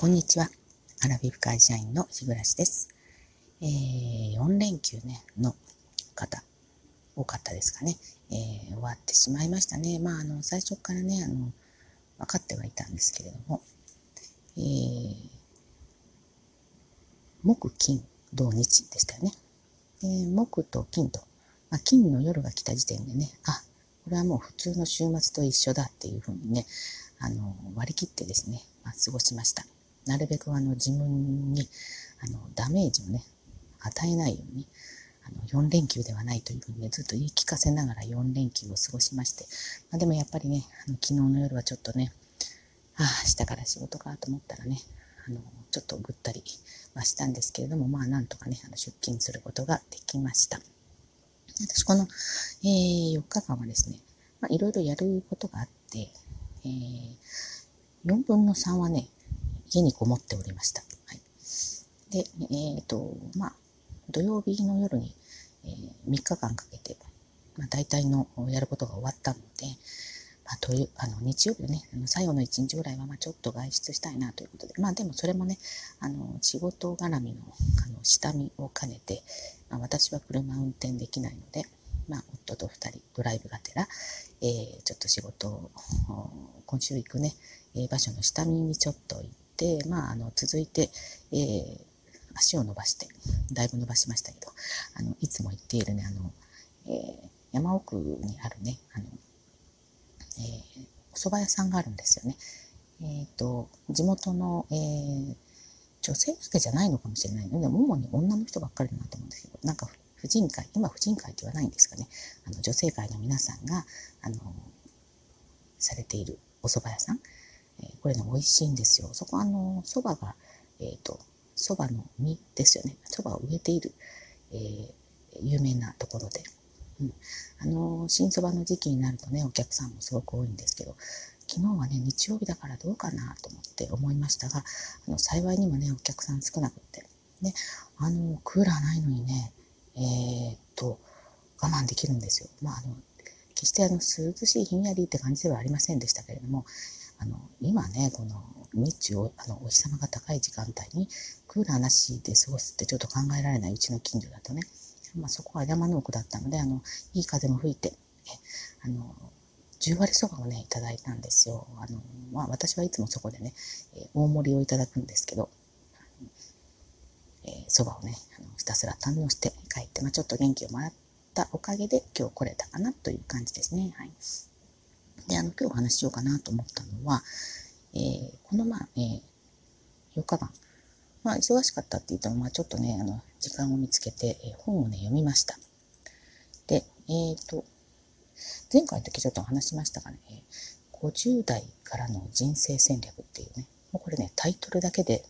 こんにちは。アラビフ会社員の日暮です。えー、4連休ね、の方、多かったですかね。えー、終わってしまいましたね。まあ、あの、最初からね、あの、分かってはいたんですけれども、えー、木、金、土、日でしたよね。えー、木と金と、まあ、金の夜が来た時点でね、あ、これはもう普通の週末と一緒だっていうふうにね、あの、割り切ってですね、まあ、過ごしました。なるべくあの自分にあのダメージをね、与えないように、あの4連休ではないというふうにね、ずっと言い聞かせながら4連休を過ごしまして、まあ、でもやっぱりね、あの昨日の夜はちょっとね、ああ、明日から仕事かと思ったらね、あのちょっとぐったりはしたんですけれども、まあなんとかね、あの出勤することができました。私この、えー、4日間はですね、まあ、いろいろやることがあって、えー、4分の3はね、家にこもっておりました。はい、で、えっ、ー、と、まあ、土曜日の夜に、えー、3日間かけて、まあ、大体のやることが終わったので、まあ、というあの日曜日ね、最後の1日ぐらいはまあちょっと外出したいなということで、まあでもそれもね、あの仕事絡みのあの下見を兼ねて、まあ、私は車運転できないので、まあ、夫と2人ドライブがてら、えー、ちょっと仕事を今週行くね、え、場所の下見にちょっと行って、でまあ、あの続いて、えー、足を伸ばして、だいぶ伸ばしましたけど、あのいつも行っているね、あのえー、山奥にあるね、あのえー、お蕎麦屋さんがあるんですよね。えっ、ー、と、地元の、えー、女性だけじゃないのかもしれないので、主に女の人ばっかりだなと思うんですけど、なんか婦人会、今婦人会って言わないんですかね。あの女性会の皆さんが、あの、されているお蕎麦屋さん。え、これね、美味しいんですよ。そこあの、蕎麦が、えっ、ー、と、蕎麦の実ですよね。蕎麦を植えている、えー、有名なところで。うん、あの、新蕎麦の時期になるとね、お客さんもすごく多いんですけど、昨日はね、日曜日だからどうかなと思って思いましたが、あの幸いにもね、お客さん少なくって、ね、あの、クーラーないのにね、えー、っと、我慢できるんですよ。まあ、あの、決してあの、涼しいひんやりって感じではありませんでしたけれども、あの、今ね、この日中あの、お日様が高い時間帯にクーラーなしで過ごすってちょっと考えられないうちの近所だとね、まあ、そこは山の奥だったので、あの、いい風も吹いて、あの、10割そばをね、いただいたんですよ。あの、まあ、私はいつもそこでね、え大盛りをいただくんですけど、えそ、ばをね、あのひたすら堪能して帰って、まあ、ちょっと元気をもらったおかげで今日来れたかなという感じですね。はい。で、あの、今日お話ししようかなと思ったのは、えー、この、まあ、えー、4日間、まあ、忙しかったって言っても、まあ、ちょっとね、あの、時間を見つけて、えー、本をね、読みました。で、えっ、ー、と、前回の時ちょっと話しましたがね、50代からの人生戦略っていうね、もうこれね、タイトルだけで、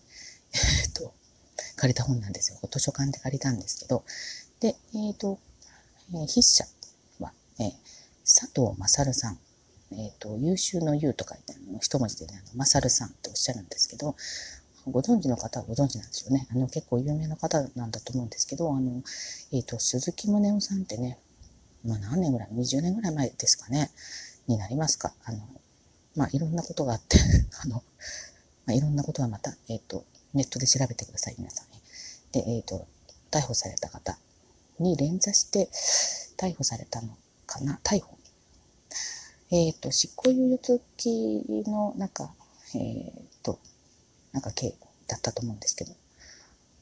えっ、と、借りた本なんですよ。図書館で借りたんですけど、で、えっ、ー、と、えー、筆者は、えー、佐藤勝さん。えっ、ー、と、優秀の優と書いて、あの一文字でね、あの、勝さんっておっしゃるんですけど、ご存知の方はご存知なんでしょうね。あの、結構有名な方なんだと思うんですけど、あの、えっ、ー、と、鈴木宗男さんってね、まあ何年ぐらい、20年ぐらい前ですかね、になりますか。あの、まあいろんなことがあって あの、まあいろんなことはまた、えっ、ー、と、ネットで調べてください、皆さんね。で、えっ、ー、と、逮捕された方に連座して逮捕されたのかな？逮捕。えっ、ー、と、執行猶予付きの、なんか、えっ、ー、と、なんか刑だったと思うんですけど、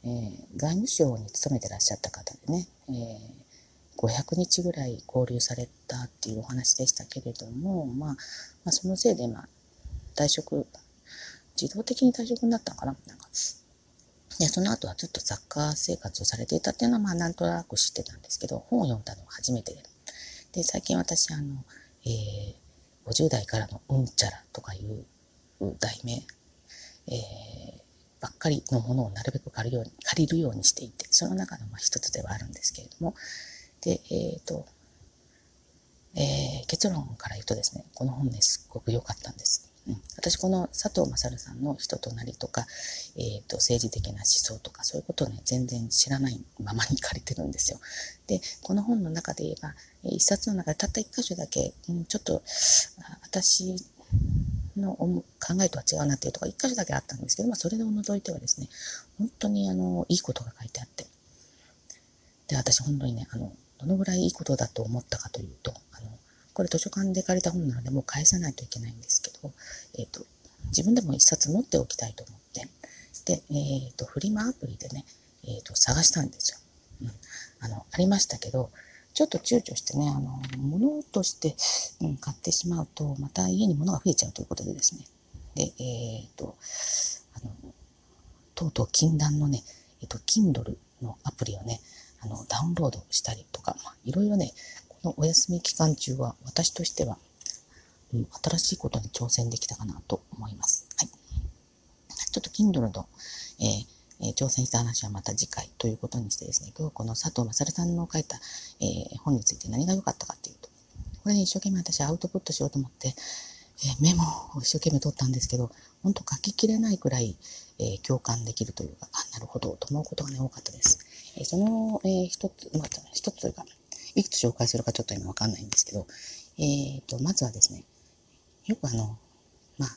えー、外務省に勤めてらっしゃった方でね、えー、500日ぐらい交留されたっていうお話でしたけれども、まあ、まあ、そのせいで、まあ、退職自動的に退職になったのかななんか。で、その後はずっと作家生活をされていたっていうのは、まあ、なんとなく知ってたんですけど、本を読んだのは初めてで。で、最近私、あの、えー、50代からのうんちゃらとかいう題名、えー、ばっかりのものをなるべく借りるように借りるようにしていて、その中のまあ一つではあるんですけれども、で、えっ、ー、と、えー、結論から言うとですね、この本ね、すっごく良かったんです。うん、私この佐藤勝さんの人となりとか、えーと、政治的な思想とかそういうことをね全然知らないままに借りてるんですよ。でこの本の中で言えば一冊の中でたった一箇所だけ、うん、ちょっと私の考えとは違うなっていうところ一箇所だけあったんですけど、まあ、それを除いてはですね、本当にあの、いいことが書いてあって、で、私本当にね、あの、どのぐらいいいことだと思ったかというと、あの、これ図書館で借りた本なのでもう返さないといけないんですけど、えっ、ー、と、自分でも一冊持っておきたいと思って、で、えっ、ー、と、フリマアプリでね、えっ、と、探したんですよ。うん。あの、ありましたけど、ちょっと躊躇してね、あの、物として、うん、買ってしまうと、また家に物が増えちゃうということでですね。で、えっ、ー、と、あの、とうとう禁断のね、えっ、ー、と、Kindle のアプリをね、あの、ダウンロードしたりとか、まあ、いろいろね、のお休み期間中は、私としては、うん、新しいことに挑戦できたかなと思います。はい。ちょっと Kindle の、えーえー、挑戦した話はまた次回ということにしてですね、今日この佐藤勝さんの書いた、えー、本について何が良かったかっていうと、これね、一生懸命私アウトプットしようと思って、えー、メモを一生懸命取ったんですけど、本当書ききれないくらい、え共感できるというか、あ、なるほど、と思うことがね、多かったです。えその、え一つ、また、一つとい、くつ紹介するかちょっと今わかんないんですけど、えっ、と、まずはですね、よくあの、まあ、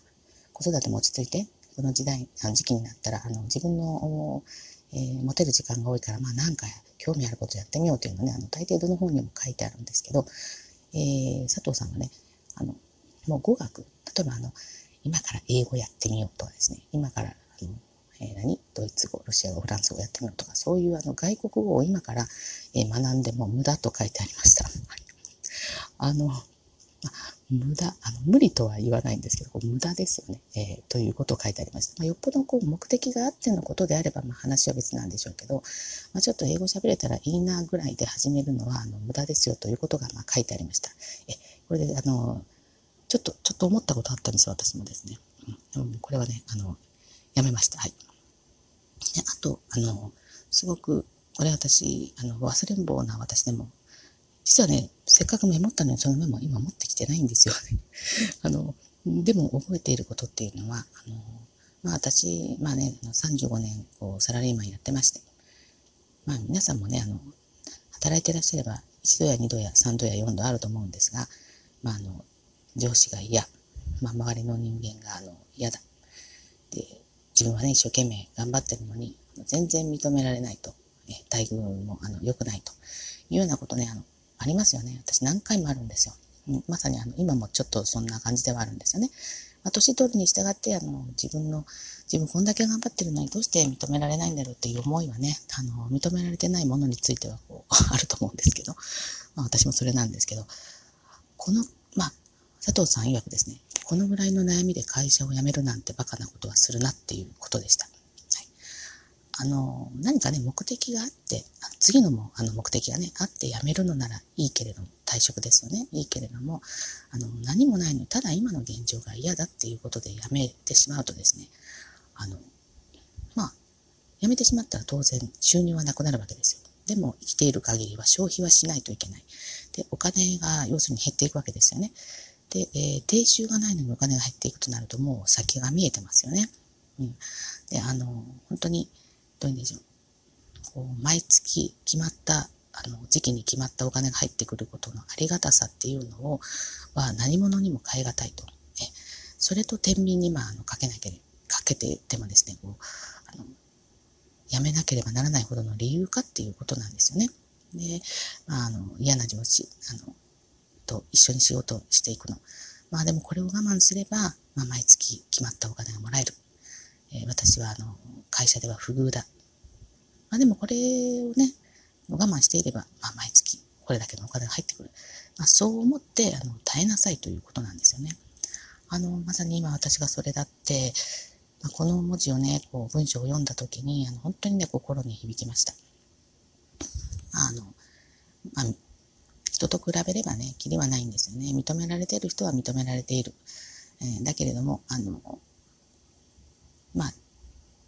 子育ても落ち着いて、この時代、あの時期になったら、あの、自分の、えー、持てる時間が多いから、まあ、なんか興味あることやってみようというのね、あの、大抵どの本にも書いてあるんですけど、えー、佐藤さんはね、あの、もう語学、例えばあの、今から英語やってみようとかですね、今から、あの、えー、何？ドイツ語、ロシア語、フランス語やってみようとか、そういうあの外国語を今から、えー、学んでも無駄と書いてありました。あの、まあ、無駄、あの、無理とは言わないんですけど、こう無駄ですよね。えー、ということを書いてありました。まあ、よっぽどこう目的があってのことであれば、まあ、話は別なんでしょうけど、まあ、ちょっと英語喋れたらいいなぐらいで始めるのは、あの、無駄ですよということが、まあ、書いてありました。え、これで、あの、ちょっと、ちょっと思ったことあったんですよ、私もですね。うん、これはね、あの、やめました。はい。であと、あの、すごく、これ私、あの、忘れん坊な私でも、実はね、せっかくメモったのにそのメモ今持ってきてないんですよね。あの、でも覚えていることっていうのは、あの、まあ私、まあね、35年こうサラリーマンやってまして、まあ皆さんもね、あの、働いていらっしゃれば1度や2度や3度や4度あると思うんですが、まああの、上司が嫌、まあ周りの人間があの嫌だ。自分はね、一生懸命頑張ってるのに、全然認められないと、え待遇もあの良くないというようなことね、あの、ありますよね。私何回もあるんですよ。うん、まさにあの、今もちょっとそんな感じではあるんですよね。まあ、年取るに従って、あの、自分の、自分こんだけ頑張ってるのにどうして認められないんだろうっていう思いはね、あの、認められてないものについてはこう、あると思うんですけど、まあ私もそれなんですけど、この、まあ、佐藤さん曰くですね、このぐらいの悩みで会社を辞めるなんてバカなことはするなっていうことでした。あの、何かね、目的があって、次のも、あの、目的がね、あって辞めるのならいいけれども、退職ですよね。いいけれども、あの、何もないのに、ただ今の現状が嫌だっていうことで辞めてしまうとですね、あの、まあ、辞めてしまったら当然収入はなくなるわけですよ。でも生きている限りは消費はしないといけない。で、お金が要するに減っていくわけですよね。で、えー、定収がないのにお金が減っていくとなるともう先が見えてますよね。うん。で、あの、本当に、どういうんでしょう。こう毎月決まった、あの、時期に決まったお金が入ってくることのありがたさっていうのを、は何者にも代え難いと。え、それと天秤に、まあ、あの、かけなければ、かけててもですね、こう、あの、やめなければならないほどの理由かっていうことなんですよね。で、まあ、あの、嫌な上司、あの、と一緒に仕事をしていくの。まあでもこれを我慢すれば、まあ毎月決まったお金がもらえる。えー、私はあの、会社では不遇だ。まあでもこれをね、我慢していれば、まあ毎月これだけのお金が入ってくる。まあそう思って、あの、耐えなさいということなんですよね。あの、まさに今私がそれだって、まあ、この文字をね、こう文章を読んだ時に、あの、本当にね、心に響きました。あの、まあ、人と比べればね、きりはないんですよね。認められている人は認められている。えー、だけれども、あの、まあ、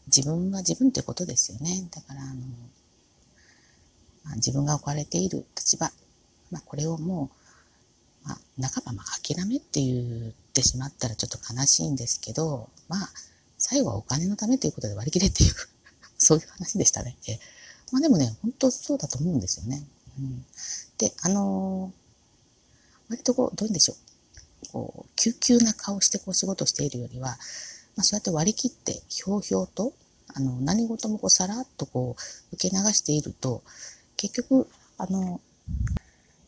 自分は自分ってことですよね。だから、あの、まあ、自分が置かれている立場、まあ、これをもう、まあ、半ば、まあ、諦めって言ってしまったらちょっと悲しいんですけど、まあ、最後はお金のためということで割り切れっていう そういう話でしたね。えまあでもね、本当そうだと思うんですよね。うん、で、あのー、割とこう、どうでしょう。こう、急急な顔してこう仕事しているよりは、まあ、そうやって割り切って、ひょうひょうと、あの、何事もこうさらっとこう、受け流していると、結局、あの、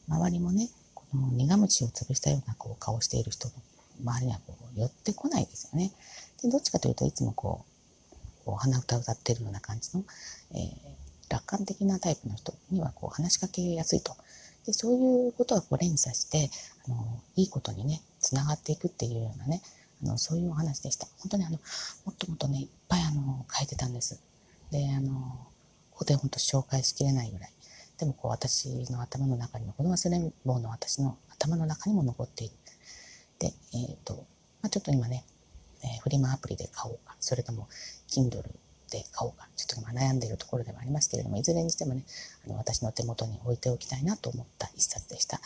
周りもね、この苦虫を潰したようなこう顔している人の周りにはこう寄ってこないですよね。で、どっちかというといつもこう、こう鼻歌歌ってるような感じの、えー、楽観的なタイプの人にはこう話しかけやすいと。で、そういうことがこう連鎖して、あの、いいことにね、つながっていくっていうようなね、あの、そういうお話でした。本当にあの、もっともっとね、いっぱいあの、書いてたんです。で、あの、ここで本当紹介しきれないぐらい。でもこう私の頭の中にも、この忘れん坊の私の頭の中にも残っている。で、えっ、ー、と、まあ、ちょっと今ね、えー、フリマアプリで買おうか、それとも Kindle で買おうか、ちょっと今悩んでいるところではありますけれども、いずれにしてもね、あの私の手元に置いておきたいなと思った一冊でした。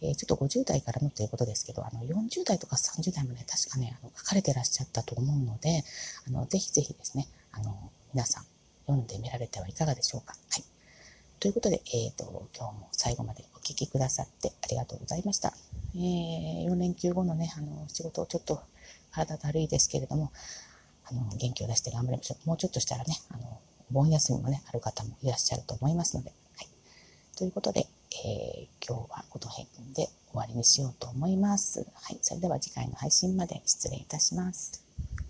えー、ちょっと50代からのということですけど、あの40代とか30代もね、確かね、あの書かれてらっしゃったと思うので、あのぜひぜひですね、あの皆さん読んでみられてはいかがでしょうか。はい。ということで、えっ、ー、と、今日も最後までお聴きくださってありがとうございました。えー、4連休後のね、あの、仕事をちょっと体だるいですけれども、の、元気を出して頑張りましょう。もうちょっとしたらね、あの、盆休みもね、ある方もいらっしゃると思いますので、はい。ということで、えー、今日はこの辺で終わりにしようと思います。はい。それでは次回の配信まで失礼いたします。